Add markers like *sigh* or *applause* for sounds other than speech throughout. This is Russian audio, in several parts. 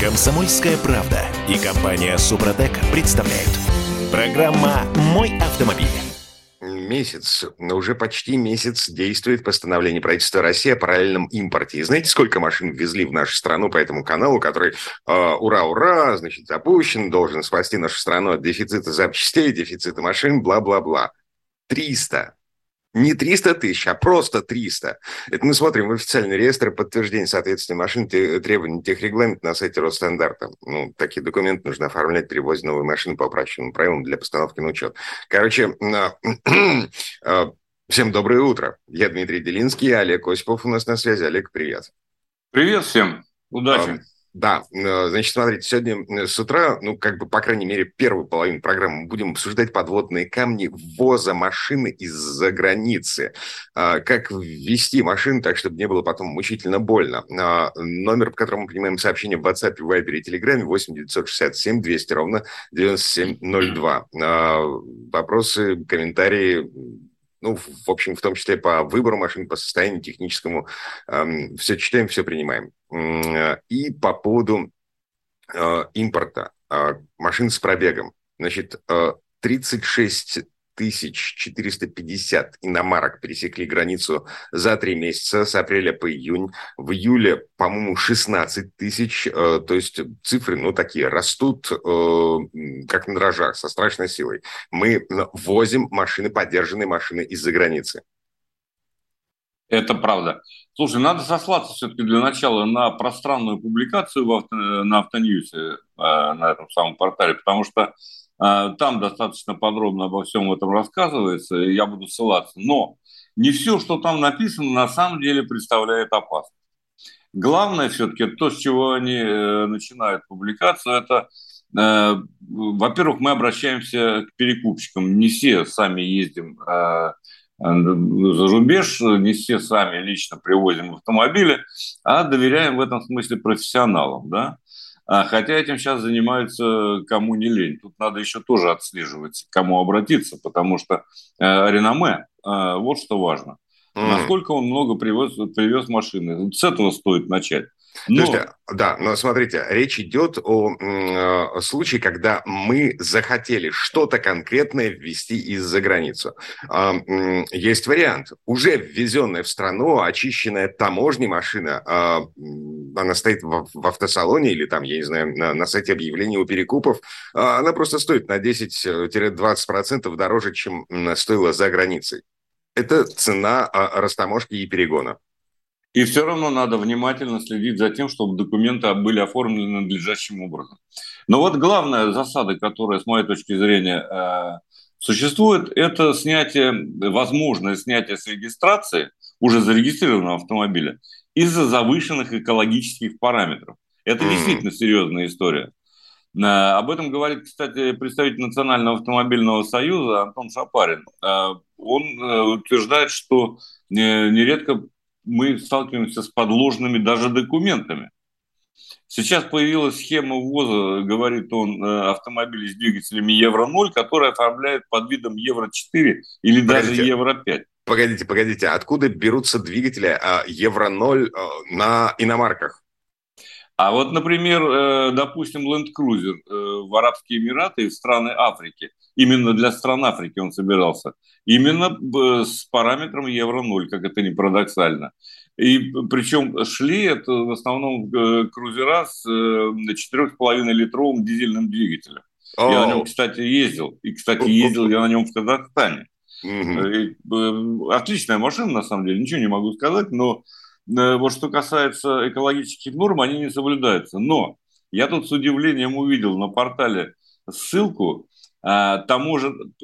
Комсомольская правда и компания Супротек представляют. Программа «Мой автомобиль». Месяц, но уже почти месяц действует постановление правительства России о параллельном импорте. И знаете, сколько машин ввезли в нашу страну по этому каналу, который, э, ура-ура, значит, запущен, должен спасти нашу страну от дефицита запчастей, дефицита машин, бла-бла-бла. 300 не 300 тысяч, а просто 300. Это мы смотрим в официальный реестр подтверждения соответствия машин требований техрегламента на сайте Росстандарта. Ну, такие документы нужно оформлять при ввозе новой машины по упрощенным правилам для постановки на учет. Короче, *clears throat* а, всем доброе утро. Я Дмитрий Делинский, Олег Осипов у нас на связи. Олег, привет. Привет всем. Удачи. Да, э, значит, смотрите, сегодня э, с утра, ну, как бы, по крайней мере, первую половину программы мы будем обсуждать подводные камни ввоза машины из-за границы. А, как ввести машину так, чтобы не было потом мучительно больно. А, номер, по которому мы принимаем сообщения в WhatsApp, Viber и Telegram 8 967 200 ровно 9702. А, вопросы, комментарии, ну, в общем, в том числе по выбору машин, по состоянию техническому. Эм, все читаем, все принимаем. Э, и по поводу э, импорта э, машин с пробегом. Значит, 36 450 иномарок пересекли границу за три месяца, с апреля по июнь. В июле, по-моему, 16 тысяч. Э, то есть цифры, ну, такие, растут э, как на дрожжах, со страшной силой. Мы возим машины, поддержанные машины из-за границы. Это правда. Слушай, надо сослаться все-таки для начала на пространную публикацию в авто, на Автоньюсе, э, на этом самом портале, потому что а, там достаточно подробно обо всем этом рассказывается, и я буду ссылаться. Но не все, что там написано, на самом деле представляет опасность. Главное все-таки то, с чего они э, начинают публикацию, это, э, во-первых, мы обращаемся к перекупщикам. Не все сами ездим э, за рубеж, не все сами лично привозим автомобили, а доверяем в этом смысле профессионалам. Да? А, хотя этим сейчас занимаются кому не лень. Тут надо еще тоже отслеживать, к кому обратиться, потому что э, реноме, э, вот что важно. Mm. Насколько он много привез, привез машины. С этого стоит начать. Но... есть, да, но смотрите, речь идет о э, случае, когда мы захотели что-то конкретное ввести из-за границу. Э, э, есть вариант. Уже ввезенная в страну очищенная таможней машина, э, она стоит в, в автосалоне или там, я не знаю, на, на сайте объявлений у перекупов, э, она просто стоит на 10-20% дороже, чем стоила за границей. Это цена э, растаможки и перегона. И все равно надо внимательно следить за тем, чтобы документы были оформлены надлежащим образом. Но вот главная засада, которая, с моей точки зрения, э, существует, это снятие, возможное снятие с регистрации уже зарегистрированного автомобиля из-за завышенных экологических параметров. Это mm-hmm. действительно серьезная история. Э, об этом говорит, кстати, представитель Национального автомобильного союза Антон Шапарин. Э, он утверждает, что нередко мы сталкиваемся с подложными даже документами. Сейчас появилась схема ввоза, говорит он, э, автомобилей с двигателями Евро-0, которые оформляют под видом Евро-4 или погодите, даже Евро-5. Погодите, погодите, откуда берутся двигатели а, Евро-0 э, на иномарках? А вот, например, э, допустим, Land Cruiser в Арабские Эмираты и в страны Африки. Именно для стран Африки он собирался. Именно с параметром Евро-0, как это не парадоксально. И причем шли это в основном э, крузера с 4,5-литровым дизельным двигателем. Oh. Я на нем, кстати, ездил. И, кстати, ездил я на нем в Казахстане. Mm-hmm. Отличная машина, на самом деле, ничего не могу сказать, но Э, вот что касается экологических норм, они не соблюдаются. Но я тут с удивлением увидел на портале ссылку таможен...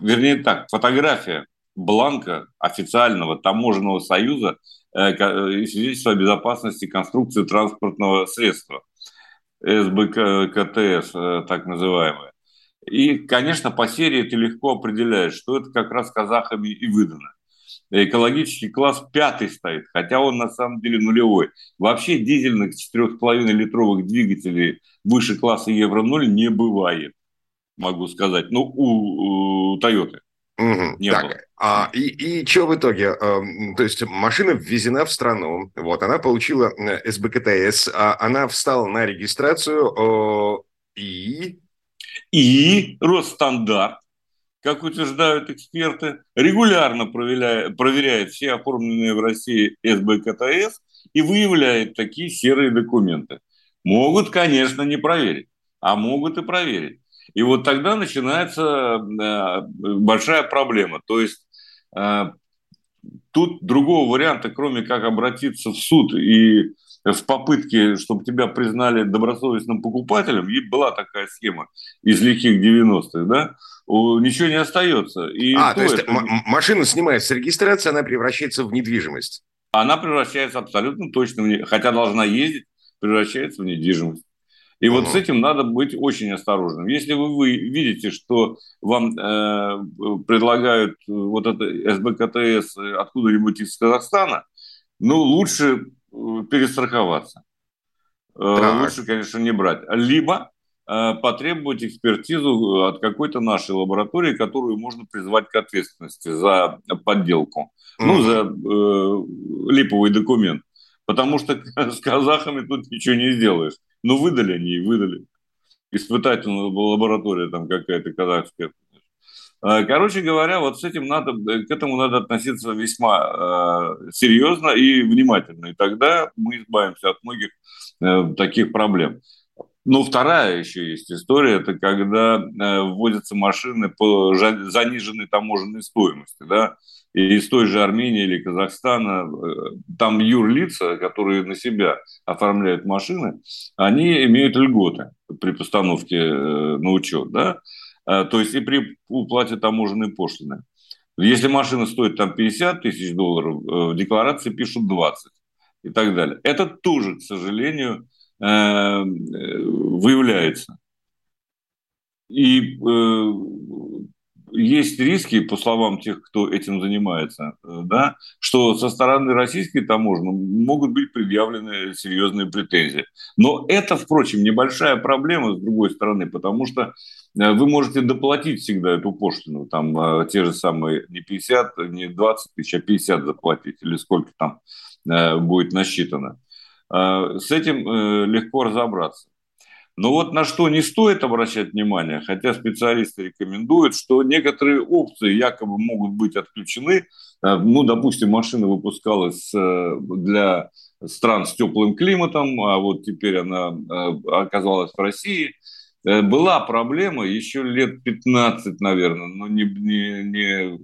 вернее так, фотография бланка официального таможенного союза э, э свидетельства о безопасности конструкции транспортного средства. СБКТС, э, так называемое. И, конечно, по серии ты легко определяешь, что это как раз казахами и выдано экологический класс пятый стоит, хотя он на самом деле нулевой. Вообще дизельных 4,5-литровых двигателей выше класса Евро-0 не бывает, могу сказать, ну, у, у Toyota. Угу. Не так, было. А, и, и что в итоге? А, то есть машина ввезена в страну, вот, она получила э, СБКТС, а она встала на регистрацию а, и... И Росстандарт, как утверждают эксперты, регулярно проверяет, проверяет все оформленные в России СБКТС и выявляет такие серые документы. Могут, конечно, не проверить, а могут и проверить. И вот тогда начинается э, большая проблема. То есть э, тут другого варианта, кроме как обратиться в суд и в попытке, чтобы тебя признали добросовестным покупателем, и была такая схема из лихих 90-х, да, ничего не остается. И а, то, то есть это... машина снимается с регистрации, она превращается в недвижимость? Она превращается абсолютно точно, в... хотя должна ездить, превращается в недвижимость. И вот с этим надо быть очень осторожным. Если вы, вы видите, что вам э, предлагают вот это СБКТС откуда-нибудь из Казахстана, ну, лучше э, перестраховаться. Э, так. Лучше, конечно, не брать. Либо э, потребовать экспертизу от какой-то нашей лаборатории, которую можно призвать к ответственности за подделку, mm-hmm. ну, за э, липовый документ. Потому что *laughs* с казахами тут ничего не сделаешь. Ну, выдали они и выдали. Испытательная лаборатория там какая-то казахская. А, короче говоря, вот с этим надо, к этому надо относиться весьма э, серьезно и внимательно. И тогда мы избавимся от многих э, таких проблем. Ну, вторая еще есть история, это когда э, вводятся машины по заниженной таможенной стоимости, да, и из той же Армении или Казахстана, э, там юрлица, которые на себя оформляют машины, они имеют льготы при постановке э, на учет, да, э, то есть и при уплате таможенной пошлины. Если машина стоит там 50 тысяч долларов, в декларации пишут 20 и так далее. Это тоже, к сожалению, выявляется. И есть риски, по словам тех, кто этим занимается, э, да, что со стороны российской таможни могут быть предъявлены серьезные претензии. Но это, впрочем, небольшая проблема с другой стороны, потому что э, вы можете доплатить всегда эту пошлину, там э, те же самые не 50, не 20 тысяч, а 50 заплатить, или сколько там будет насчитано. С этим легко разобраться. Но вот на что не стоит обращать внимание, хотя специалисты рекомендуют, что некоторые опции якобы могут быть отключены. Э, ну, допустим, машина выпускалась э, для стран с теплым климатом, а вот теперь она э, оказалась в России. Была проблема еще лет 15, наверное, но не, не, не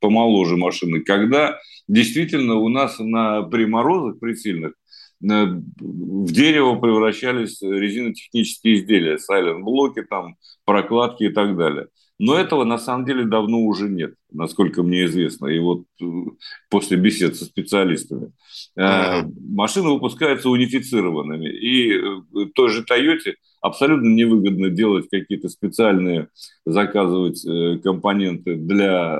помоложе машины, когда действительно у нас на, при морозах, при сильных, в дерево превращались резинотехнические изделия, сайлент-блоки, там, прокладки и так далее. Но этого на самом деле давно уже нет, насколько мне известно. И вот э, после бесед со специалистами. Uh-huh. Машины выпускаются унифицированными. И э, той же Тойоте абсолютно невыгодно делать какие-то специальные, заказывать компоненты для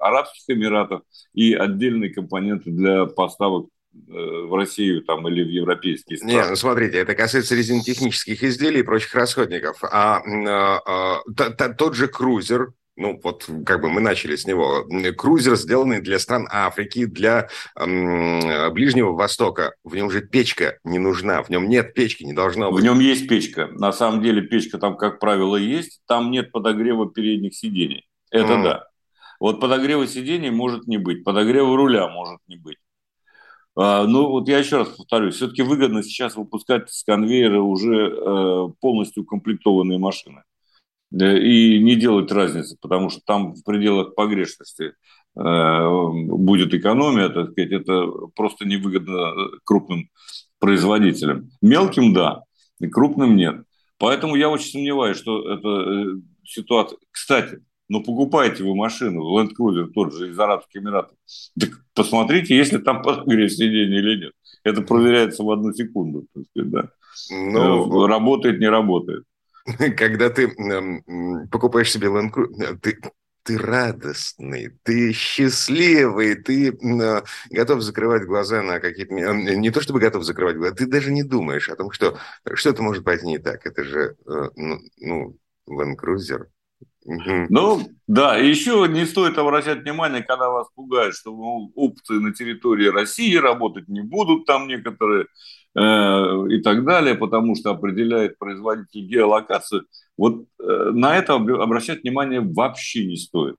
Арабских Эмиратов и отдельные компоненты для поставок Э, в Россию там, или в европейские страны. Не, ну смотрите, это касается резинотехнических изделий и прочих расходников. А, а, а т, т, тот же крузер, ну вот как бы мы начали с него, крузер, сделанный для стран Африки, для м, Ближнего Востока, в нем же печка не нужна, в нем нет печки, не должно быть. В нем есть печка, на самом деле печка там, как правило, есть, там нет подогрева передних сидений, это mm. да. Вот подогрева сидений может не быть, подогрева руля может не быть. А, ну, вот я еще раз повторюсь, все-таки выгодно сейчас выпускать с конвейера уже э, полностью укомплектованные машины. И не делать разницы, потому что там в пределах погрешности э, будет экономия, так сказать, это просто невыгодно крупным производителям. Мелким – да, крупным – нет. Поэтому я очень сомневаюсь, что эта э, ситуация... Кстати, ну, покупаете вы машину, Land Cruiser тот же из Арабских Эмиратов, так посмотрите, есть ли там подогрев сиденья или нет. Это проверяется в одну секунду. Сказать, да. ну, э, работает, не работает. *laughs* Когда ты покупаешь себе Land Cruiser, ты, ты радостный, ты счастливый, ты э, готов закрывать глаза на какие-то... Не то чтобы готов закрывать глаза, ты даже не думаешь о том, что что-то может пойти не так. Это же, э, ну, ну Land Cruiser – Ну, да, еще не стоит обращать внимание, когда вас пугают, что опции на территории России работать не будут там некоторые э, и так далее, потому что определяет производитель геолокацию. Вот э, на это обращать внимание вообще не стоит.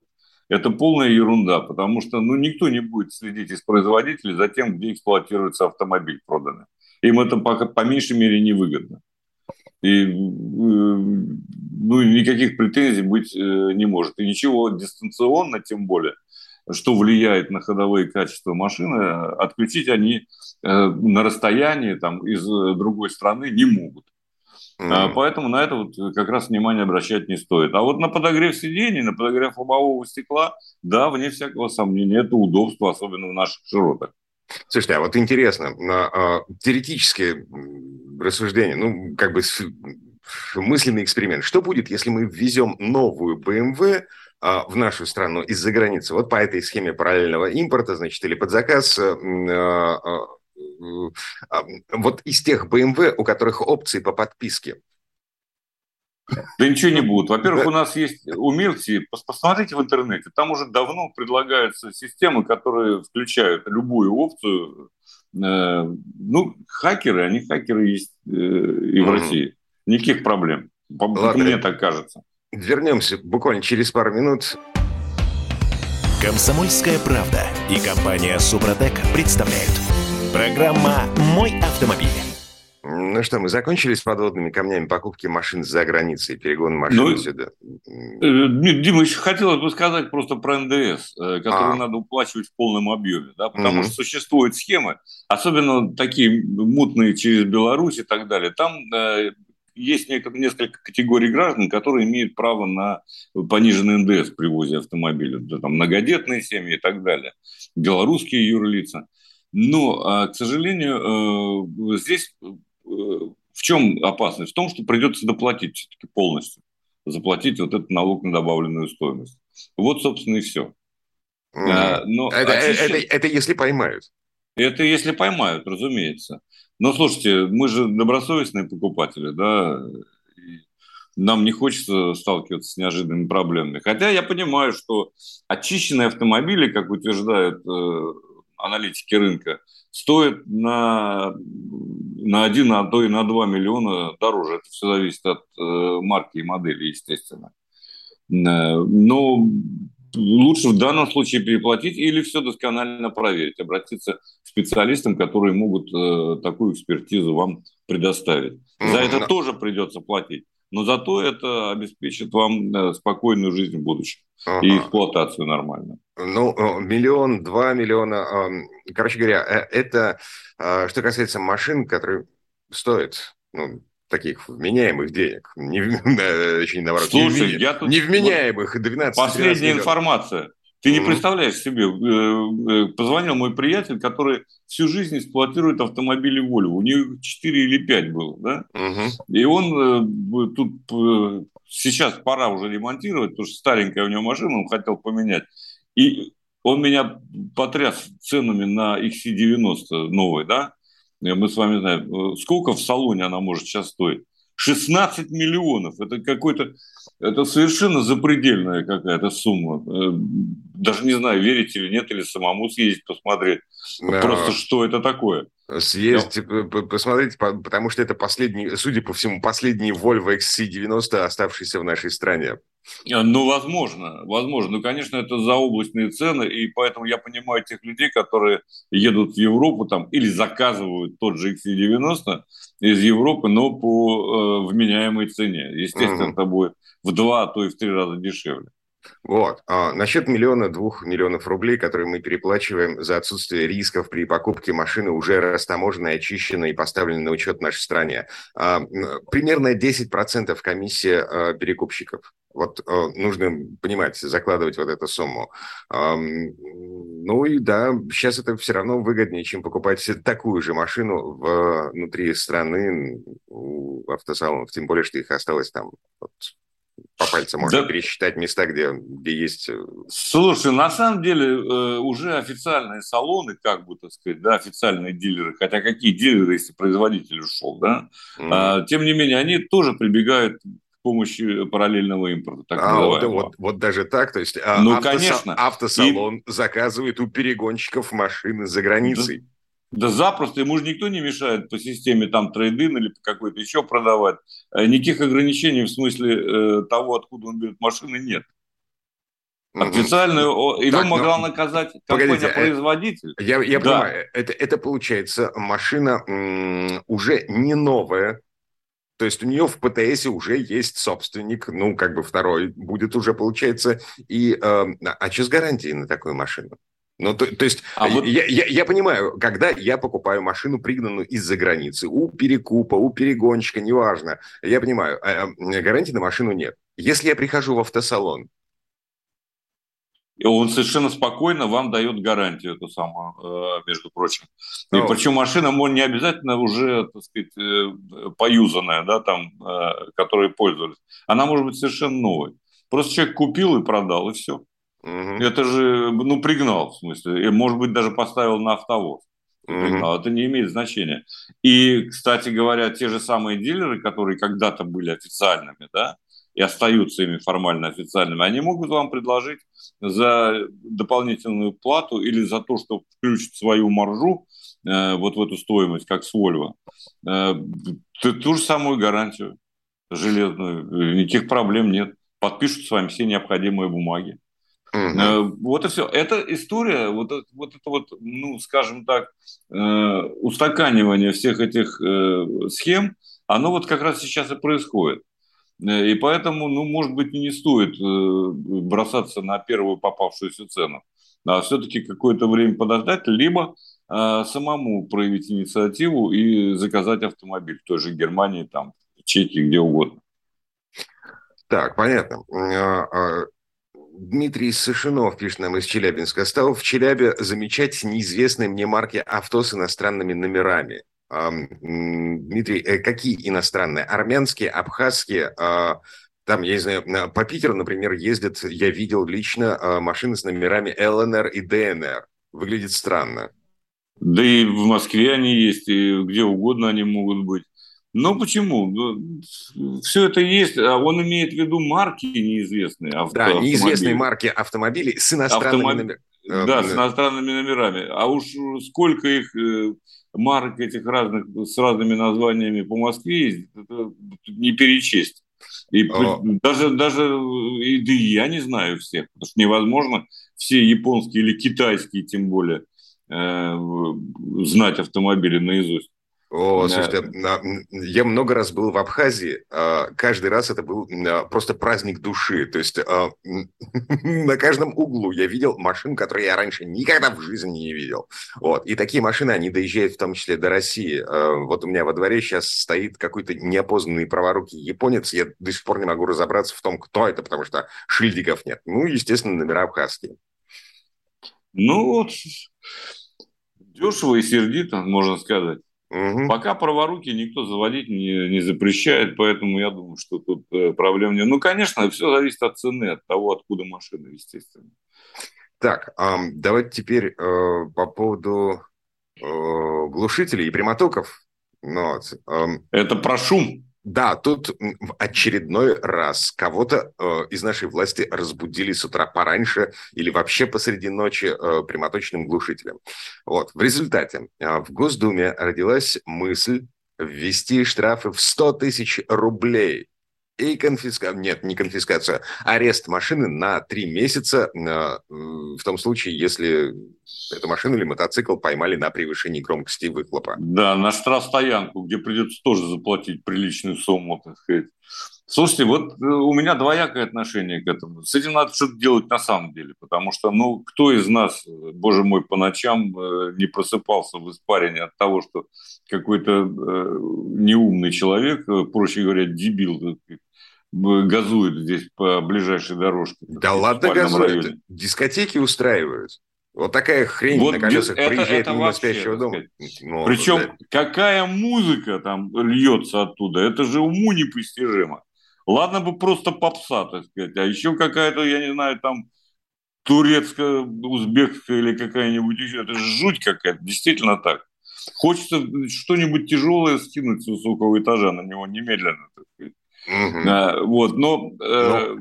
Это полная ерунда, потому что ну, никто не будет следить из производителей за тем, где эксплуатируется автомобиль проданный. Им это по, по меньшей мере невыгодно. И ну, никаких претензий быть э, не может. И ничего дистанционно, тем более, что влияет на ходовые качества машины, отключить они э, на расстоянии там, из другой страны не могут. Mm. Поэтому на это вот как раз внимание обращать не стоит. А вот на подогрев сидений, на подогрев лобового стекла, да, вне всякого сомнения, это удобство, особенно в наших широтах. Слушайте, а вот интересно, а, теоретические рассуждения, ну, как бы мысленный эксперимент. Что будет, если мы ввезем новую BMW а, в нашу страну из-за границы? Вот по этой схеме параллельного импорта, значит, или под заказ а, вот из тех BMW, у которых опции по подписке, да ничего не будет. Во-первых, у нас есть умельцы. Посмотрите в интернете. Там уже давно предлагаются системы, которые включают любую опцию. Э, ну, хакеры, они хакеры есть э, и в России. Никаких проблем. Мне так кажется. Вернемся буквально через пару минут. Комсомольская правда и компания Супротек представляют. Программа «Мой автомобиль». Ну что, мы закончили с подводными камнями покупки машин за границей, перегон машин ну, сюда? Э, Дима, еще хотелось бы сказать просто про НДС, э, который а. надо уплачивать в полном объеме, да, потому угу. что существуют схемы, особенно такие мутные через Беларусь и так далее. Там э, есть несколько категорий граждан, которые имеют право на пониженный НДС при ввозе автомобиля. Да, там многодетные семьи и так далее. Белорусские юрлица. Но, а, к сожалению, здесь в чем опасность? В том, что придется доплатить все-таки полностью. Заплатить вот этот налог на добавленную стоимость. Вот, собственно, и все. Mm. Но это, очищен... это, это если поймают. Это если поймают, разумеется. Но слушайте, мы же добросовестные покупатели, да, и нам не хочется сталкиваться с неожиданными проблемами. Хотя я понимаю, что очищенные автомобили, как утверждают э, аналитики рынка, стоит на, на 1, а то и на 2 миллиона дороже. Это все зависит от э, марки и модели, естественно. Э, но лучше в данном случае переплатить или все досконально проверить, обратиться к специалистам, которые могут э, такую экспертизу вам предоставить. За это тоже придется платить но зато это обеспечит вам э, спокойную жизнь в будущем ага. и эксплуатацию нормальную. Ну, э, миллион, два миллиона. Короче говоря, э, это что касается машин, которые стоят ну, таких вменяемых денег. Не, очень *laughs* наоборот, Слушай, не, я тут... невменяемых 12 Последняя информация. Ты не представляешь себе, э, э, позвонил мой приятель, который всю жизнь эксплуатирует автомобили Volvo. У него 4 или 5 было, да? Угу. И он э, тут сейчас пора уже ремонтировать, потому что старенькая у него машина, он хотел поменять. И он меня потряс ценами на XC90 новый, да? Мы с вами знаем, сколько в салоне она может сейчас стоить. 16 миллионов. Это какой-то, это совершенно запредельная какая-то сумма. Э, даже не знаю, верите или нет, или самому съездить посмотреть. Да. Просто что это такое. Съездить, Но... посмотреть, потому что это последний, судя по всему, последний Volvo XC90, оставшийся в нашей стране. Э, ну, возможно, возможно. Ну, конечно, это заоблачные цены, и поэтому я понимаю тех людей, которые едут в Европу там или заказывают тот же XC90 из Европы, но по э, вменяемой цене. Естественно, угу. это будет в два, а то и в три раза дешевле. Вот. А насчет миллиона, двух миллионов рублей, которые мы переплачиваем за отсутствие рисков при покупке машины, уже растаможенной, очищенной и поставленной на учет в нашей стране. А, примерно 10% комиссия а, перекупщиков. Вот а, нужно понимать, закладывать вот эту сумму. А, ну и да, сейчас это все равно выгоднее, чем покупать такую же машину внутри страны у автосалонов. Тем более, что их осталось там вот, по пальцам можно да. пересчитать места, где, где есть... Э, Слушай, на самом деле э, уже официальные салоны, как бы, так сказать, да, официальные дилеры, хотя какие дилеры, если производитель ушел, да, а, тем не менее, они тоже прибегают помощью параллельного импорта. Так а, вот, вот, вот даже так, то есть а, ну, автосал, конечно. автосалон и... заказывает у перегонщиков машины за границей. Да, да запросто, ему же никто не мешает по системе там трейдин или по какой-то еще продавать. Э, никаких ограничений в смысле э, того, откуда он берет машины, нет. Официально его так, могла но... наказать компания-производитель. Э, я, я да. понимаю, это, это получается машина м- уже не новая, то есть у нее в ПТС уже есть собственник, ну, как бы второй будет уже, получается. И, э, а что с гарантией на такую машину? Ну, то, то есть, а вот... я, я, я понимаю, когда я покупаю машину, пригнанную из-за границы, у перекупа, у перегонщика, неважно, я понимаю, а, а, гарантии на машину нет. Если я прихожу в автосалон, и он совершенно спокойно вам дает гарантию эту самую, э, между прочим. И oh. причем машина не обязательно уже, так сказать, э, поюзанная, да, там, э, которой пользовались. Она может быть совершенно новой. Просто человек купил и продал, и все. Угу. Это же, ну, пригнал, в смысле. И, может быть, даже поставил на автовоз. Угу. Это не имеет значения. И, кстати говоря, те же самые дилеры, которые когда-то были официальными, да, и остаются ими формально официальными, они могут вам предложить за дополнительную плату или за то, что включат свою маржу э, вот в эту стоимость, как с Volvo, э, ту же самую гарантию железную. Никаких проблем нет. Подпишут с вами все необходимые бумаги. Угу. Вот и все. Эта история, вот, вот это вот, ну, скажем так, э, устаканивание всех этих э, схем, оно вот как раз сейчас и происходит. Э, и поэтому, ну, может быть, не стоит э, бросаться на первую попавшуюся цену, а все-таки какое-то время подождать, либо э, самому проявить инициативу и заказать автомобиль в той же Германии, там, Чехии, где угодно. Так, понятно. Дмитрий Сашинов пишет нам из Челябинска. Стал в Челябе замечать неизвестные мне марки авто с иностранными номерами. Дмитрий, э, какие иностранные? Армянские, абхазские? А, там, я не знаю, по Питеру, например, ездят, я видел лично а, машины с номерами ЛНР и ДНР. Выглядит странно. Да и в Москве они есть, и где угодно они могут быть. Но почему? Ну, Все это есть. А он имеет в виду марки неизвестные. Авто, да, неизвестные марки автомобилей с иностранными Автомоб... номерами. Да, с иностранными номерами. А уж сколько их э, марок этих разных с разными названиями по Москве это не перечесть. И О. даже, даже и, да и я не знаю всех, потому что невозможно все японские или китайские, тем более, э, знать автомобили наизусть. О, слушайте, я много раз был в Абхазии. А, каждый раз это был а, просто праздник души. То есть а, *laughs* на каждом углу я видел машину, которую я раньше никогда в жизни не видел. Вот. И такие машины, они доезжают в том числе до России. Вот у меня во дворе сейчас стоит какой-то неопознанный праворукий японец. Я до сих пор не могу разобраться в том, кто это, потому что шильдиков нет. Ну, естественно, номера абхазские. Ну, дешево и сердито, можно сказать. Угу. Пока праворуки никто заводить не, не запрещает, поэтому я думаю, что тут э, проблем нет. Ну, конечно, все зависит от цены, от того, откуда машина, естественно. Так, давайте теперь э, по поводу э, глушителей и прямотоков. Ну, вот, Это про шум. Да, тут в очередной раз кого-то э, из нашей власти разбудили с утра пораньше или вообще посреди ночи э, прямоточным глушителем. Вот. В результате э, в Госдуме родилась мысль ввести штрафы в 100 тысяч рублей и конфискация, нет, не конфискация, арест машины на три месяца э, в том случае, если эту машину или мотоцикл поймали на превышении громкости выхлопа. Да, на штрафстоянку, где придется тоже заплатить приличную сумму, так сказать. Слушайте, вот э, у меня двоякое отношение к этому. С этим надо что-то делать на самом деле, потому что, ну, кто из нас, боже мой, по ночам э, не просыпался в испарине от того, что какой-то э, неумный человек, э, проще говоря, дебил, газует здесь по ближайшей дорожке. Да ладно газует, районе. дискотеки устраивают. Вот такая хрень вот на колесах это, приезжает это мимо вообще, спящего дома. Ну, Причем да. какая музыка там льется оттуда, это же уму непостижимо. Ладно бы просто попса, так сказать, а еще какая-то, я не знаю, там турецкая, узбекская или какая-нибудь еще. Это жуть какая-то, действительно так. Хочется что-нибудь тяжелое скинуть с высокого этажа на него немедленно, так сказать Угу. Вот, но... Э,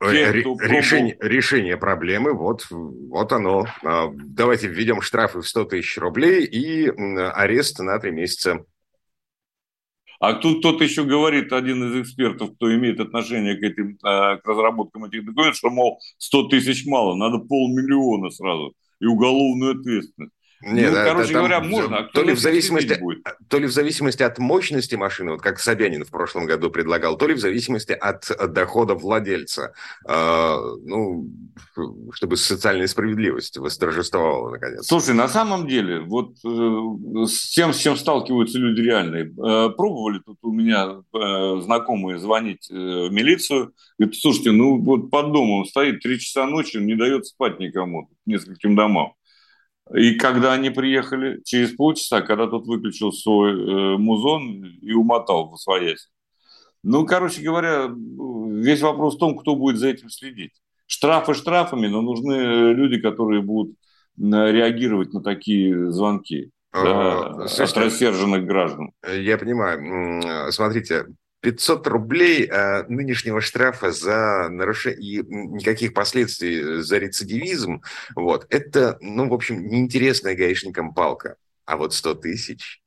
ну, те, решение, пробовал... решение проблемы, вот, вот оно. А, давайте введем штрафы в 100 тысяч рублей и арест на три месяца. А тут кто-то еще говорит, один из экспертов, кто имеет отношение к этим, а, к разработкам этих документов, что, мол, 100 тысяч мало, надо полмиллиона сразу и уголовную ответственность. Нет, ну, короче там, говоря, можно. А то, ли в зависимости, будет? то ли в зависимости от мощности машины, вот как Собянин в прошлом году предлагал, то ли в зависимости от, от дохода владельца. Э, ну, чтобы социальная справедливость восторжествовала наконец. Слушай, на самом деле, вот э, с тем, с чем сталкиваются люди реальные, э, пробовали тут у меня э, знакомые звонить э, в милицию, говорят, слушайте, ну вот под домом стоит три часа ночи, не дает спать никому, нескольким домам. И когда они приехали, через полчаса, когда тот выключил свой э, музон и умотал в своясь. Ну, короче говоря, весь вопрос в том, кто будет за этим следить. Штрафы штрафами, но нужны люди, которые будут реагировать на такие звонки да, от рассерженных граждан. Я понимаю. Смотрите, 500 рублей э, нынешнего штрафа за нарушение и никаких последствий за рецидивизм, вот, это, ну, в общем, неинтересная гаишникам палка. А вот 100 тысяч,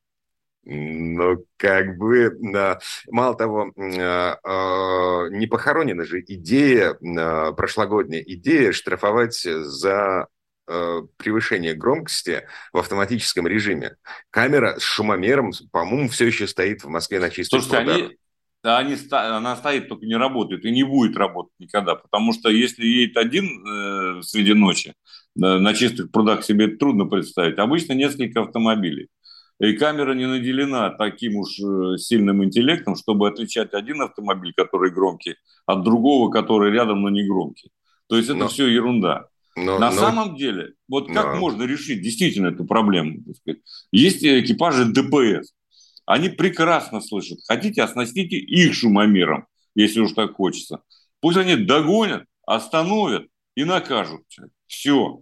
ну, как бы, да. мало того, э, э, не похоронена же идея, э, прошлогодняя идея штрафовать за превышение громкости в автоматическом режиме. Камера с шумомером, по-моему, все еще стоит в Москве на чистых Слушайте, они, да, они, она стоит, только не работает и не будет работать никогда, потому что если едет один э, среди ночи, э, на чистых прудах себе это трудно представить, обычно несколько автомобилей. И камера не наделена таким уж э, сильным интеллектом, чтобы отличать один автомобиль, который громкий, от другого, который рядом, но не громкий. То есть это но, все ерунда. Но, На но, самом деле, вот как но... можно решить действительно эту проблему? Есть экипажи ДПС, они прекрасно слышат. Хотите, оснастите их шумомером, если уж так хочется. Пусть они догонят, остановят и накажут. Все.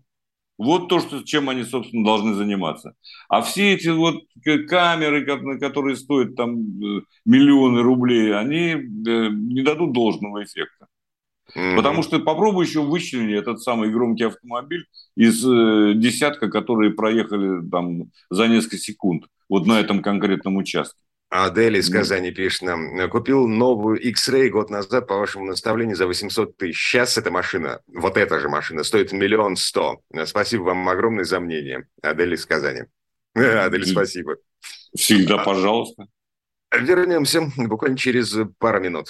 Вот то, что, чем они, собственно, должны заниматься. А все эти вот камеры, которые стоят там э, миллионы рублей, они э, не дадут должного эффекта. Mm-hmm. Потому что попробуй еще вычленить этот самый громкий автомобиль из э, десятка, которые проехали там за несколько секунд вот на этом конкретном участке. Адель из Казани пишет нам. Купил новую X-Ray год назад по вашему наставлению за 800 тысяч. Сейчас эта машина, вот эта же машина, стоит миллион сто. Спасибо вам огромное за мнение. Адель из Казани. *laughs* Адель, спасибо. Всегда, пожалуйста. Вернемся буквально через пару минут.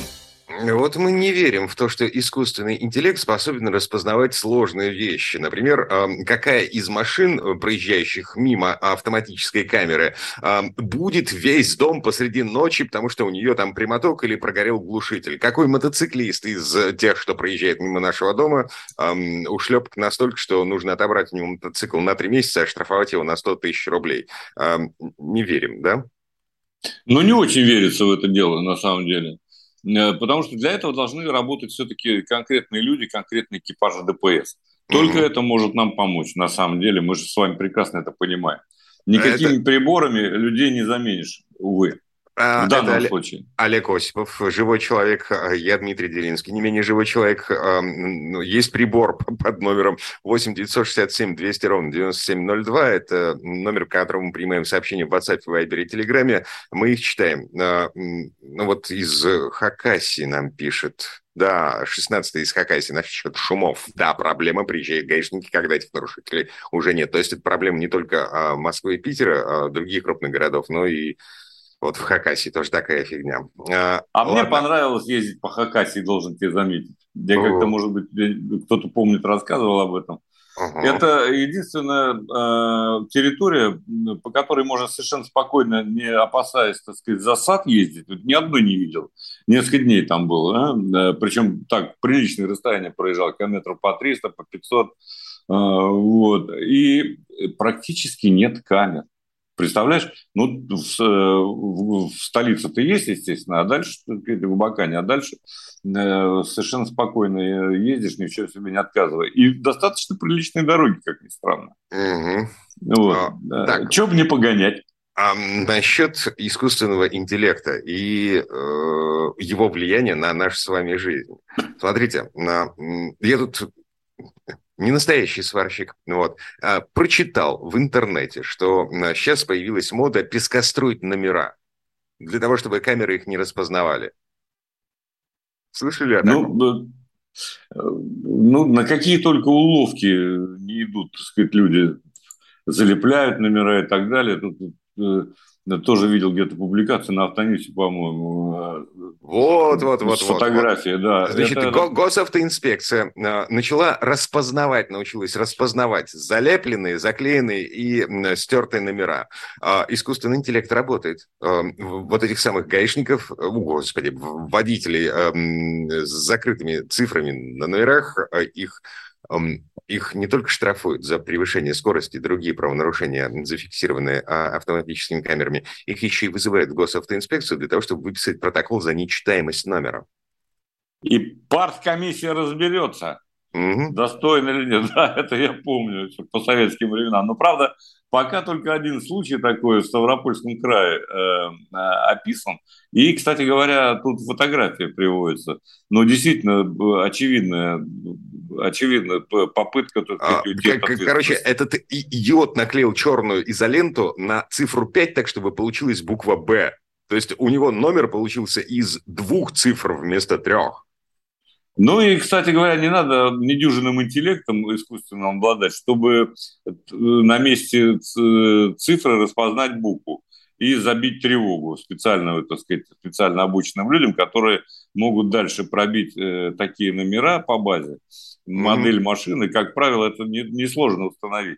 Вот мы не верим в то, что искусственный интеллект способен распознавать сложные вещи. Например, какая из машин, э, проезжающих мимо автоматической камеры, будет весь дом посреди ночи, потому что у нее там прямоток или прогорел глушитель. Какой мотоциклист из тех, что проезжает мимо нашего дома, ушлепок настолько, что нужно отобрать у него мотоцикл на три месяца, а штрафовать его на 100 тысяч рублей. Не верим, да? Ну, не очень верится в это дело, на самом деле. Э, потому что для этого должны работать все-таки конкретные люди, конкретные экипажи ДПС. Только угу. это может нам помочь, на самом деле. Мы же с вами прекрасно это понимаем. Никакими это... приборами людей не заменишь, увы. А, в данном это случае. Олег Осипов, живой человек, а, я Дмитрий Делинский, не менее живой человек. А, ну, есть прибор *laughs* под номером 8 967 200 ровно 9702. Это номер, по которому мы принимаем сообщения в WhatsApp, Viber и Telegram. Мы их читаем. Ну вот из Хакасии нам пишет да, 16 из Хакасии насчет шумов. Да, проблема, приезжают гаишники, когда этих нарушителей уже нет. То есть это проблема не только Москвы и Питера, а других крупных городов, но и вот в Хакасии тоже такая фигня. А, а мне понравилось ездить по Хакасии, должен тебе заметить. Я как-то, может быть, кто-то помнит, рассказывал об этом. uh Это единственная э, территория, по которой можно совершенно спокойно, не опасаясь, так сказать, засад ездить. Тут ни одной не видел. Несколько дней там было. А? Причем так, приличное расстояние проезжал, километров по 300, по 500. Э, вот. И практически нет камер. Представляешь? Ну, в, в, в столице-то есть, естественно, а дальше в Абакане, а дальше э, совершенно спокойно ездишь, ничего себе не отказывая. И достаточно приличные дороги, как ни странно. Угу. Вот. А, так. Чего бы не погонять? А насчет искусственного интеллекта и э, его влияния на нашу с вами жизнь. Смотрите, на, я тут не настоящий сварщик, вот, а, прочитал в интернете, что а, сейчас появилась мода пескостроить номера для того, чтобы камеры их не распознавали. Слышали о таком? Ну, ну, на какие только уловки не идут, так сказать, люди залепляют номера и так далее. Тут э, тоже видел где-то публикацию на Автоньюсе, по-моему. Э, вот, вот, вот. Фотография, вот. да. Значит, это... госавтоинспекция э, начала распознавать, научилась распознавать залепленные, заклеенные и стертые номера. А, искусственный интеллект работает. Э, вот этих самых гаишников, о, господи, водителей с закрытыми цифрами на номерах, их их не только штрафуют за превышение скорости и другие правонарушения, зафиксированные а, автоматическими камерами, их еще и вызывают в госавтоинспекцию для того, чтобы выписать протокол за нечитаемость номера. И парткомиссия разберется, угу. достойно или нет. *laughs* Да, это я помню по советским временам. Но, правда, Пока только один случай такой в Ставропольском крае э, э, описан. И, кстати говоря, тут фотография приводится. Но действительно очевидная, очевидная попытка... Тут, а, короче, этот идиот наклеил черную изоленту на цифру 5 так, чтобы получилась буква «Б». То есть у него номер получился из двух цифр вместо трех. Ну и, кстати говоря, не надо недюжинным интеллектом искусственным обладать, чтобы э, на месте цифры распознать букву и забить тревогу специально, так сказать, специально обученным людям, которые могут дальше пробить э, такие номера по базе, модель mm-hmm. машины. Как правило, это несложно не установить.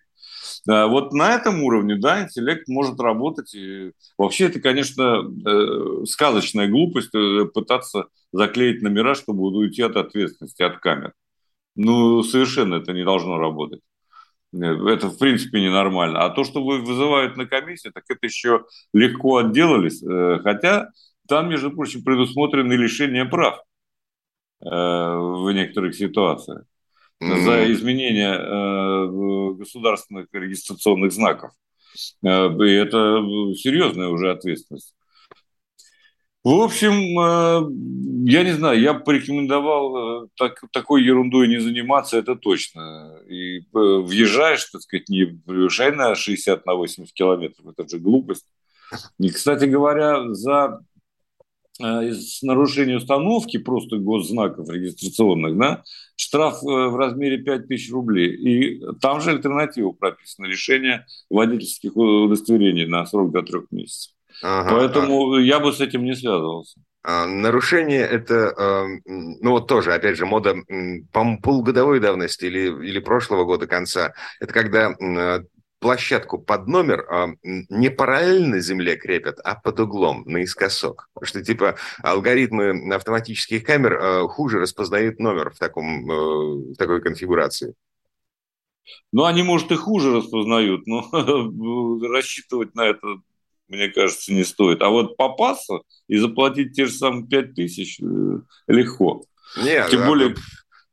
Вот на этом уровне, да, интеллект может работать. И вообще это, конечно, э, сказочная глупость э, пытаться заклеить номера, чтобы уйти от ответственности, от камер. Ну, совершенно это не должно работать. Э, это, в принципе, ненормально. А то, что вы вызывают на комиссии, так это еще легко отделались. Хотя там, между прочим, предусмотрены лишение прав в некоторых ситуациях. За изменение э, государственных регистрационных знаков. Э, и это серьезная уже ответственность. В общем, э, я не знаю, я бы порекомендовал так, такой ерундой не заниматься, это точно. И въезжаешь, так сказать, не превышай на 60 на 80 километров, это же глупость. И, кстати говоря, за Э, из нарушения установки просто госзнаков регистрационных, да, штраф э, в размере 5000 рублей. И там же альтернатива прописана, лишение водительских удостоверений на срок до трех месяцев. Ага, Поэтому ага. я бы с этим не связывался. А, нарушение это, а, ну вот тоже, опять же, мода, по полугодовой давности или, или прошлого года конца. Это когда площадку под номер а, не параллельно земле крепят, а под углом, наискосок. Потому что, типа, алгоритмы автоматических камер а, хуже распознают номер в, таком, э, в такой конфигурации. Ну, они, может, и хуже распознают, но *laughs* рассчитывать на это, мне кажется, не стоит. А вот попасться и заплатить те же самые 5 тысяч э, легко. Нет, Тем более...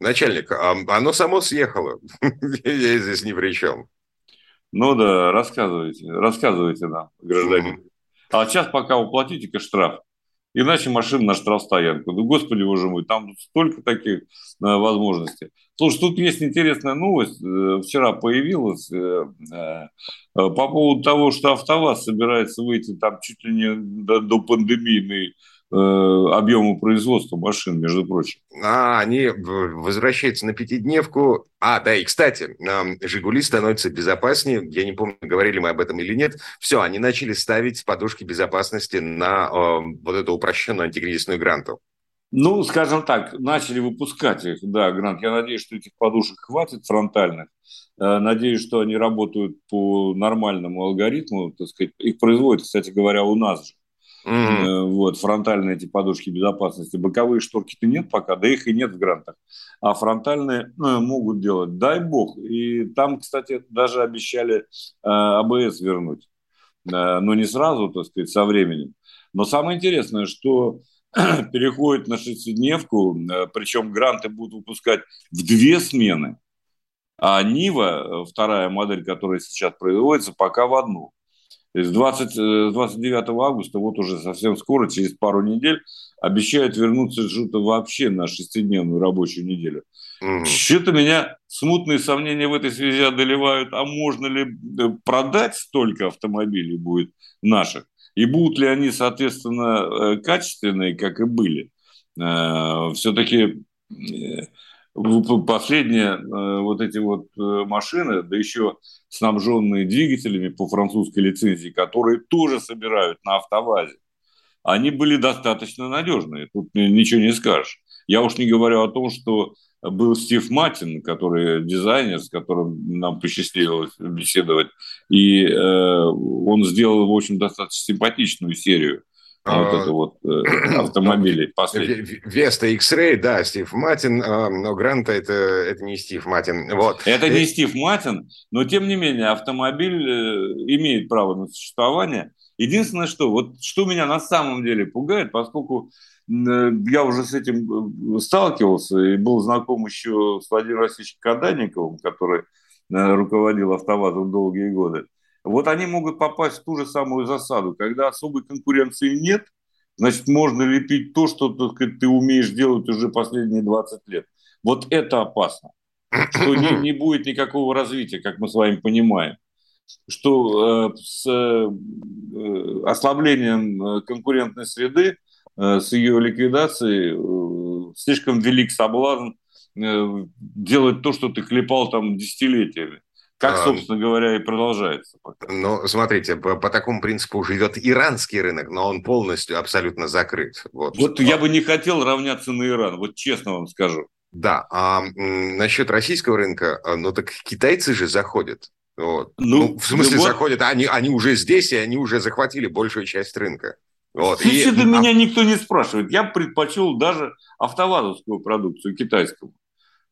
начальник, оно само съехало. *laughs* Я здесь ни при чем. Ну да, рассказывайте, рассказывайте нам, гражданин. Mm-hmm. А сейчас пока уплатите-ка штраф. Иначе машина на штрафстоянку. Ну, господи, боже мой, там столько таких э, возможностей. Слушай, тут есть интересная новость. Э, вчера появилась э, э, по поводу того, что АвтоВАЗ собирается выйти там чуть ли не до, до пандемийной объему производства машин, между прочим. А, они возвращаются на пятидневку. А, да, и, кстати, «Жигули» становятся безопаснее. Я не помню, говорили мы об этом или нет. Все, они начали ставить подушки безопасности на э, вот эту упрощенную антикризисную гранту. Ну, скажем так, начали выпускать их, да, Грант. Я надеюсь, что этих подушек хватит фронтальных. Э, надеюсь, что они работают по нормальному алгоритму, так сказать. Их производят, кстати говоря, у нас же. Mm-hmm. Вот, фронтальные эти подушки безопасности. Боковые шторки-то нет пока, да их и нет в грантах. А фронтальные ну, могут делать. Дай бог. И там, кстати, даже обещали э, АБС вернуть. но не сразу, так сказать, со временем. Но самое интересное, что *clears throat* переходит на шестидневку, причем гранты будут выпускать в две смены, а Нива, вторая модель, которая сейчас производится, пока в одну. То есть 20, 29 августа, вот уже совсем скоро, через пару недель, обещают вернуться что-то вообще на шестидневную рабочую неделю. Mm-hmm. Что-то меня смутные сомнения в этой связи одолевают, а можно ли э, продать столько автомобилей будет наших, и будут ли они, соответственно, э, качественные, как и были. Э, Все-таки последние вот эти вот машины, да еще снабженные двигателями по французской лицензии, которые тоже собирают на автовазе, они были достаточно надежные. Тут ничего не скажешь. Я уж не говорю о том, что был Стив Матин, который дизайнер, с которым нам посчастливилось беседовать, и э, он сделал, в общем, достаточно симпатичную серию вот это вот э, *clears throat* автомобилей последних. Веста X-Ray, да, Стив Матин, э, но Гранта это, это не Стив Матин. Вот. Это не Стив Матин, но тем не менее автомобиль э, имеет право на существование. Единственное, что вот что меня на самом деле пугает, поскольку я уже с этим сталкивался и был знаком еще с Владимиром Васильевичем Каданниковым, который руководил автовазом долгие годы. Вот они могут попасть в ту же самую засаду, когда особой конкуренции нет, значит, можно лепить то, что так сказать, ты умеешь делать уже последние 20 лет. Вот это опасно. Что не, *clears throat* не будет никакого развития, как мы с вами понимаем что э, с э, ослаблением э, конкурентной среды, с ее ликвидацией слишком велик соблазн делать то, что ты клепал там десятилетиями. Как, а, собственно говоря, и продолжается. Пока. Ну, смотрите, по, по такому принципу живет иранский рынок, но он полностью абсолютно закрыт. Вот, вот я бы не хотел равняться на Иран, вот честно вам скажу. Да, а насчет российского рынка, ну так китайцы же заходят. Вот. Ну, ну, в смысле ну, заходят, они, они уже здесь, и они уже захватили большую часть рынка. Вот. И, и, меня никто не спрашивает. Я предпочел даже автовазовскую продукцию китайскую.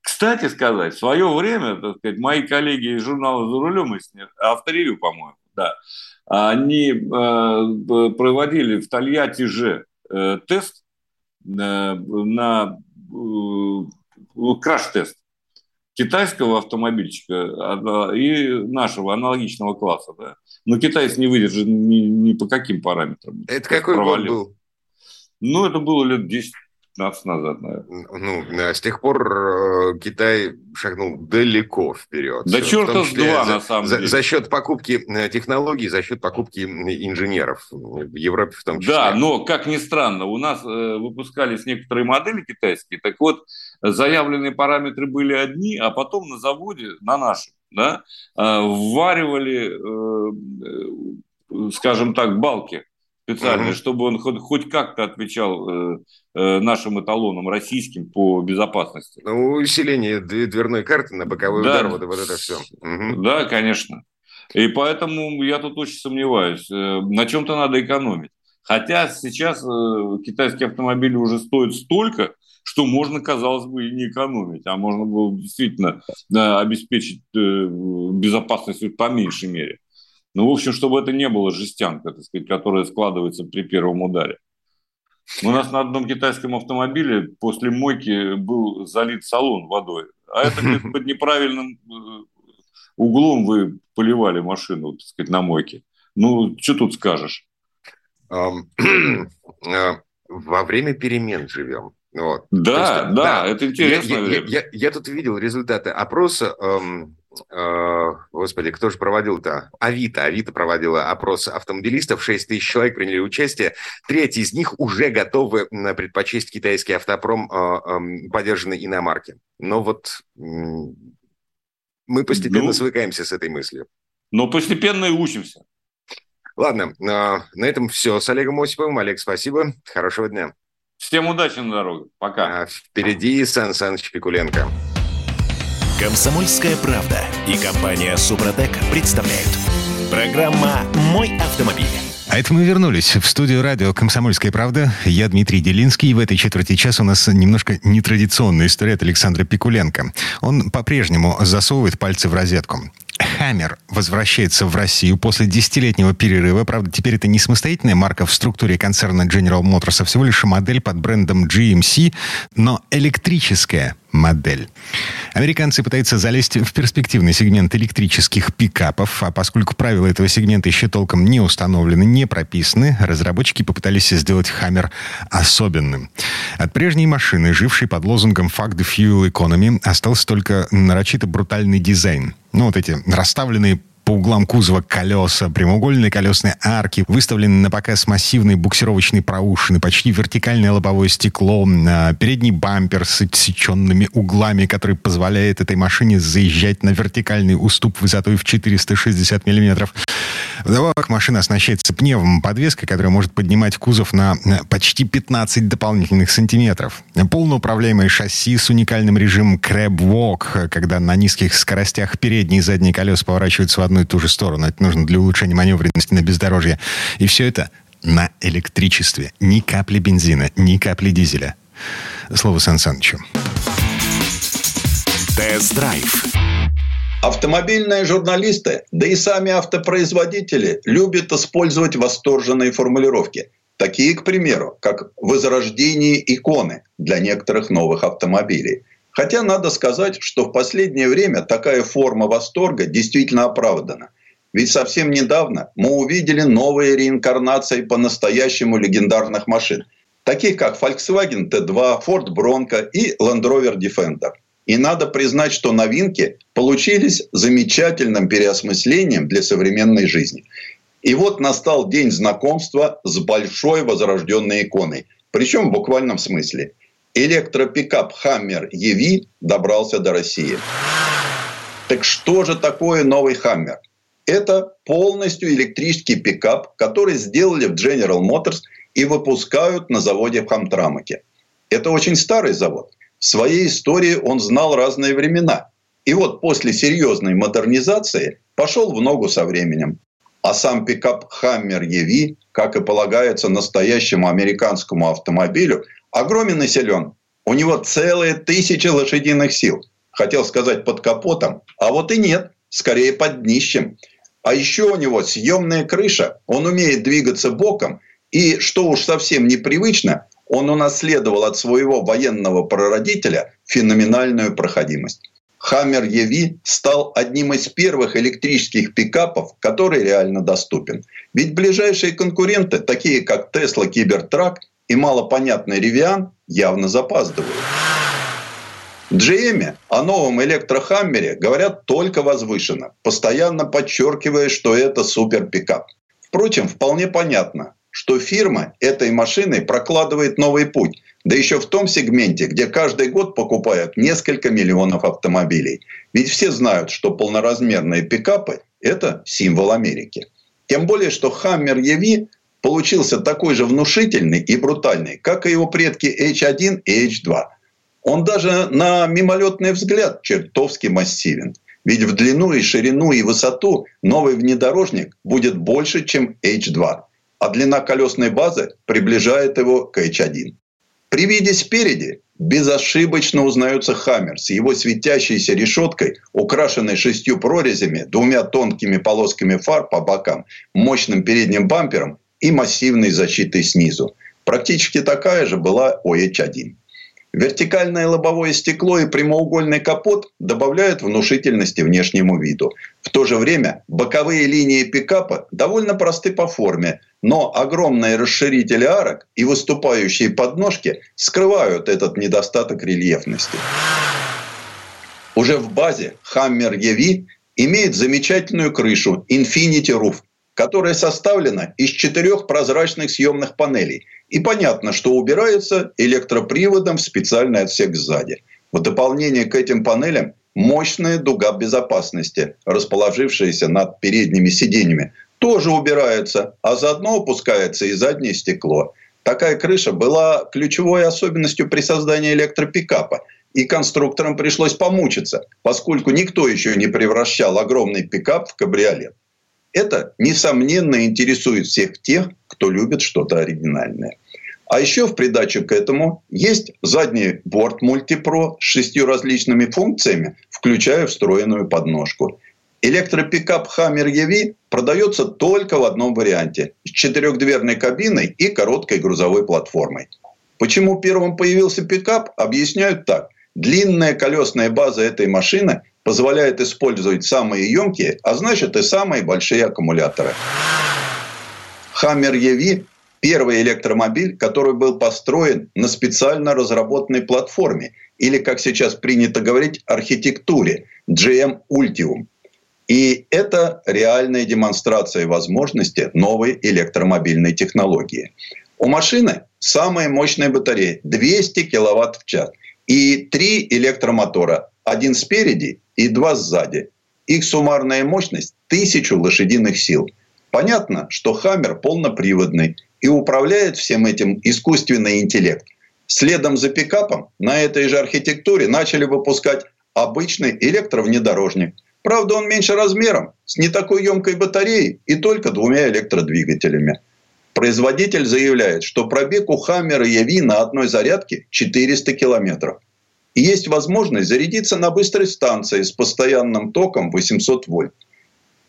Кстати сказать, в свое время, так сказать, мои коллеги из журнала «За рулем» и авторевью, по-моему, да, они э, проводили в Тольятти же э, тест э, на э, краш-тест китайского автомобильчика и нашего аналогичного класса. Да. Но китаец не выдержит ни, ни по каким параметрам. Это какой провалил. год был? Ну, это было лет 10 15 назад, наверное. Ну, с тех пор э, Китай шагнул далеко вперед. Да черта с два, за, на самом за, деле. За счет покупки э, технологий, за счет покупки инженеров в Европе в том числе. Да, но, как ни странно, у нас э, выпускались некоторые модели китайские, так вот, заявленные параметры были одни, а потом на заводе, на нашем, да, э, вваривали, э, скажем так, балки специально, mm-hmm. чтобы он хоть, хоть как-то отвечал э, э, нашим эталонам российским по безопасности. Ну, усиление дверной карты на боковой да, удар, вот, вот это все. Угу. Да, конечно. И поэтому я тут очень сомневаюсь. Э, на чем-то надо экономить. Хотя сейчас э, китайские автомобили уже стоят столько, что можно, казалось бы, и не экономить, а можно было действительно э, обеспечить э, безопасность по меньшей мере. Ну, в общем, чтобы это не было жестянка, так сказать, которая складывается при первом ударе. У нас на одном китайском автомобиле после мойки был залит салон водой. А это *laughs* под неправильным э, углом вы поливали машину, так сказать, на мойке. Ну, что тут скажешь? *clears throat* Э, во время перемен живем. Вот. Да, есть, да, да, это интересно. Я, я, я, я тут видел результаты опроса. Эм, господи, кто же проводил-то? Авито. Авито проводила опрос автомобилистов. 6 тысяч человек приняли участие. Треть из них уже готовы предпочесть китайский автопром, э, э, поддержанный иномарки. Но вот э, мы постепенно ну, свыкаемся с этой мыслью. Но постепенно и учимся. Ладно, э, на этом все. С Олегом Осиповым. Олег, спасибо. Хорошего дня. Всем удачи на дороге. Пока. А впереди Сан Саныч Пикуленко. Комсомольская правда и компания Супротек представляют. Программа «Мой автомобиль». А это мы вернулись в студию радио «Комсомольская правда». Я Дмитрий Делинский, и в этой четверти часа у нас немножко нетрадиционная история от Александра Пикуленко. Он по-прежнему засовывает пальцы в розетку. Hammer возвращается в Россию после десятилетнего перерыва. Правда, теперь это не самостоятельная марка в структуре концерна General Motors, а всего лишь модель под брендом GMC, но электрическая модель. Американцы пытаются залезть в перспективный сегмент электрических пикапов, а поскольку правила этого сегмента еще толком не установлены, не прописаны, разработчики попытались сделать Хаммер особенным. От прежней машины, жившей под лозунгом «Fuck the Fuel Economy», остался только нарочито брутальный дизайн. Ну, вот эти расставленные по углам кузова колеса, прямоугольные колесные арки, выставлены на показ массивные буксировочные проушины, почти вертикальное лобовое стекло, а, передний бампер с отсеченными углами, который позволяет этой машине заезжать на вертикальный уступ высотой в 460 миллиметров. Вдобавок машина оснащается пневмоподвеской, которая может поднимать кузов на почти 15 дополнительных сантиметров. Полноуправляемое шасси с уникальным режимом Crab Walk, когда на низких скоростях передние и задние колеса поворачиваются в одну и ту же сторону. Это нужно для улучшения маневренности на бездорожье. И все это на электричестве. Ни капли бензина, ни капли дизеля. Слово Сан Санычу. Тест-драйв Автомобильные журналисты, да и сами автопроизводители любят использовать восторженные формулировки. Такие, к примеру, как «возрождение иконы» для некоторых новых автомобилей. Хотя надо сказать, что в последнее время такая форма восторга действительно оправдана. Ведь совсем недавно мы увидели новые реинкарнации по-настоящему легендарных машин, таких как Volkswagen T2, Ford Bronco и Land Rover Defender – и надо признать, что новинки получились замечательным переосмыслением для современной жизни. И вот настал день знакомства с большой возрожденной иконой. Причем в буквальном смысле. Электропикап Hummer EV добрался до России. Так что же такое новый Hummer? Это полностью электрический пикап, который сделали в General Motors и выпускают на заводе в Хамтрамаке. Это очень старый завод. В своей истории он знал разные времена. И вот после серьезной модернизации пошел в ногу со временем. А сам пикап Hammer EV, как и полагается настоящему американскому автомобилю, огромен и силен. У него целые тысячи лошадиных сил. Хотел сказать под капотом, а вот и нет, скорее под днищем. А еще у него съемная крыша, он умеет двигаться боком, и, что уж совсем непривычно, он унаследовал от своего военного прародителя феноменальную проходимость. Хаммер EV стал одним из первых электрических пикапов, который реально доступен. Ведь ближайшие конкуренты, такие как Tesla Cybertruck и малопонятный Rivian, явно запаздывают. GM о новом электрохаммере говорят только возвышенно, постоянно подчеркивая, что это супер-пикап. Впрочем, вполне понятно, что фирма этой машиной прокладывает новый путь. Да еще в том сегменте, где каждый год покупают несколько миллионов автомобилей. Ведь все знают, что полноразмерные пикапы – это символ Америки. Тем более, что Hammer EV получился такой же внушительный и брутальный, как и его предки H1 и H2. Он даже на мимолетный взгляд чертовски массивен. Ведь в длину и ширину и высоту новый внедорожник будет больше, чем H2 а длина колесной базы приближает его к H1. При виде спереди безошибочно узнается Хаммер с его светящейся решеткой, украшенной шестью прорезями, двумя тонкими полосками фар по бокам, мощным передним бампером и массивной защитой снизу. Практически такая же была у H1. Вертикальное лобовое стекло и прямоугольный капот добавляют внушительности внешнему виду. В то же время боковые линии пикапа довольно просты по форме, но огромные расширители арок и выступающие подножки скрывают этот недостаток рельефности. Уже в базе Hammer EV имеет замечательную крышу Infinity Roof, которая составлена из четырех прозрачных съемных панелей – и понятно, что убирается электроприводом в специальный отсек сзади. В дополнение к этим панелям мощная дуга безопасности, расположившаяся над передними сиденьями, тоже убирается, а заодно опускается и заднее стекло. Такая крыша была ключевой особенностью при создании электропикапа. И конструкторам пришлось помучиться, поскольку никто еще не превращал огромный пикап в кабриолет. Это, несомненно, интересует всех тех, кто любит что-то оригинальное. А еще в придачу к этому есть задний борт MultiPro с шестью различными функциями, включая встроенную подножку. Электропикап Hummer EV продается только в одном варианте – с четырехдверной кабиной и короткой грузовой платформой. Почему первым появился пикап, объясняют так. Длинная колесная база этой машины позволяет использовать самые емкие, а значит и самые большие аккумуляторы. Hammer EV – первый электромобиль, который был построен на специально разработанной платформе, или, как сейчас принято говорить, архитектуре GM Ultium. И это реальная демонстрация возможности новой электромобильной технологии. У машины самая мощная батарея – 200 киловатт в час. И три электромотора. Один спереди и два сзади. Их суммарная мощность – 1000 лошадиных сил. Понятно, что «Хаммер» полноприводный и управляет всем этим искусственный интеллект. Следом за пикапом на этой же архитектуре начали выпускать обычный электровнедорожник. Правда, он меньше размером, с не такой емкой батареей и только двумя электродвигателями. Производитель заявляет, что пробег у Хаммера Яви на одной зарядке 400 километров. Есть возможность зарядиться на быстрой станции с постоянным током 800 вольт.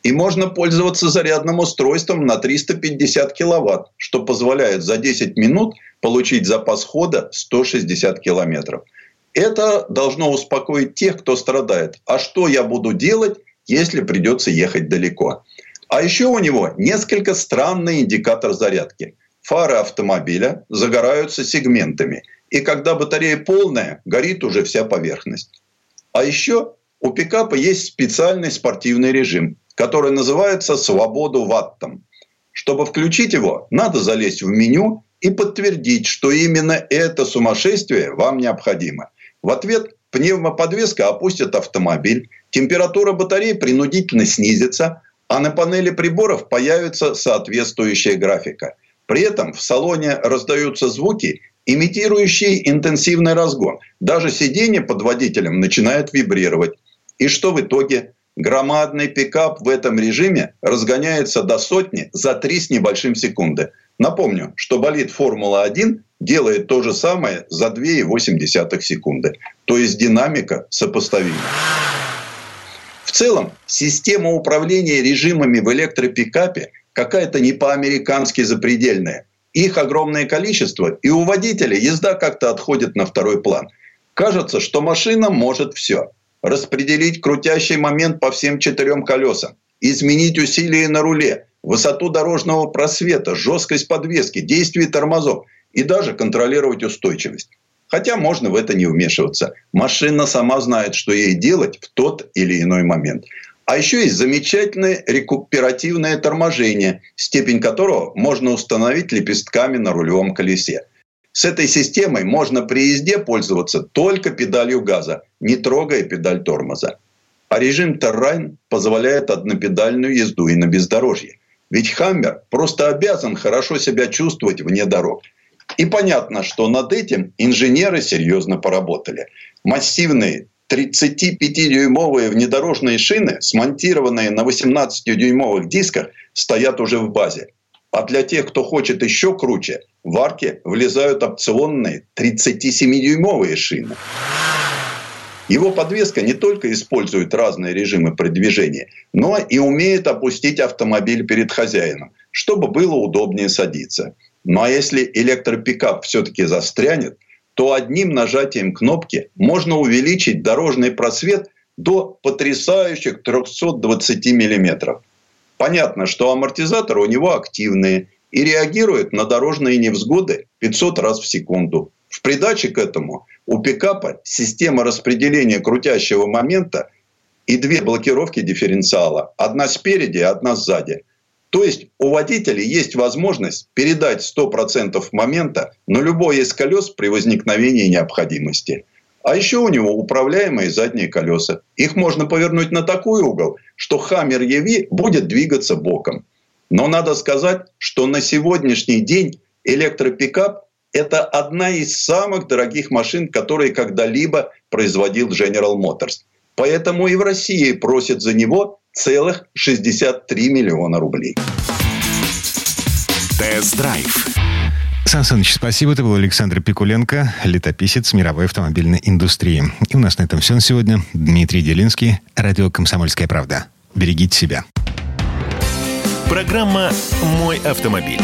И можно пользоваться зарядным устройством на 350 киловатт, что позволяет за 10 минут получить запас хода 160 километров. Это должно успокоить тех, кто страдает. А что я буду делать, если придется ехать далеко? А еще у него несколько странный индикатор зарядки. Фары автомобиля загораются сегментами. И когда батарея полная, горит уже вся поверхность. А еще у пикапа есть специальный спортивный режим, который называется «Свободу ваттом». Чтобы включить его, надо залезть в меню и подтвердить, что именно это сумасшествие вам необходимо. В ответ пневмоподвеска опустит автомобиль, температура батареи принудительно снизится, а на панели приборов появится соответствующая графика. При этом в салоне раздаются звуки, имитирующие интенсивный разгон. Даже сиденье под водителем начинает вибрировать. И что в итоге? Громадный пикап в этом режиме разгоняется до сотни за 3 с небольшим секунды. Напомню, что болид Формула-1 делает то же самое за 2,8 секунды. То есть динамика сопоставима. В целом, система управления режимами в электропикапе какая-то не по-американски запредельная. Их огромное количество, и у водителя езда как-то отходит на второй план. Кажется, что машина может все. Распределить крутящий момент по всем четырем колесам, изменить усилие на руле, высоту дорожного просвета, жесткость подвески, действие тормозов и даже контролировать устойчивость. Хотя можно в это не вмешиваться. Машина сама знает, что ей делать в тот или иной момент. А еще есть замечательное рекуперативное торможение, степень которого можно установить лепестками на рулевом колесе. С этой системой можно при езде пользоваться только педалью газа, не трогая педаль тормоза. А режим Terrain позволяет однопедальную езду и на бездорожье. Ведь Хаммер просто обязан хорошо себя чувствовать вне дорог – и понятно, что над этим инженеры серьезно поработали. Массивные 35-дюймовые внедорожные шины, смонтированные на 18-дюймовых дисках, стоят уже в базе. А для тех, кто хочет еще круче, в арке влезают опционные 37-дюймовые шины. Его подвеска не только использует разные режимы продвижения, но и умеет опустить автомобиль перед хозяином, чтобы было удобнее садиться. Ну а если электропикап все-таки застрянет, то одним нажатием кнопки можно увеличить дорожный просвет до потрясающих 320 миллиметров. Понятно, что амортизаторы у него активные и реагируют на дорожные невзгоды 500 раз в секунду. В придаче к этому у пикапа система распределения крутящего момента и две блокировки дифференциала. Одна спереди, одна сзади. То есть у водителя есть возможность передать 100% момента на любой из колес при возникновении необходимости. А еще у него управляемые задние колеса. Их можно повернуть на такой угол, что Хаммер EV будет двигаться боком. Но надо сказать, что на сегодняшний день электропикап – это одна из самых дорогих машин, которые когда-либо производил General Motors. Поэтому и в России просят за него целых 63 миллиона рублей. Тест-драйв. Сан Саныч, спасибо. Это был Александр Пикуленко, летописец мировой автомобильной индустрии. И у нас на этом все на сегодня. Дмитрий Делинский, радио «Комсомольская правда». берегите себя. Программа «Мой автомобиль».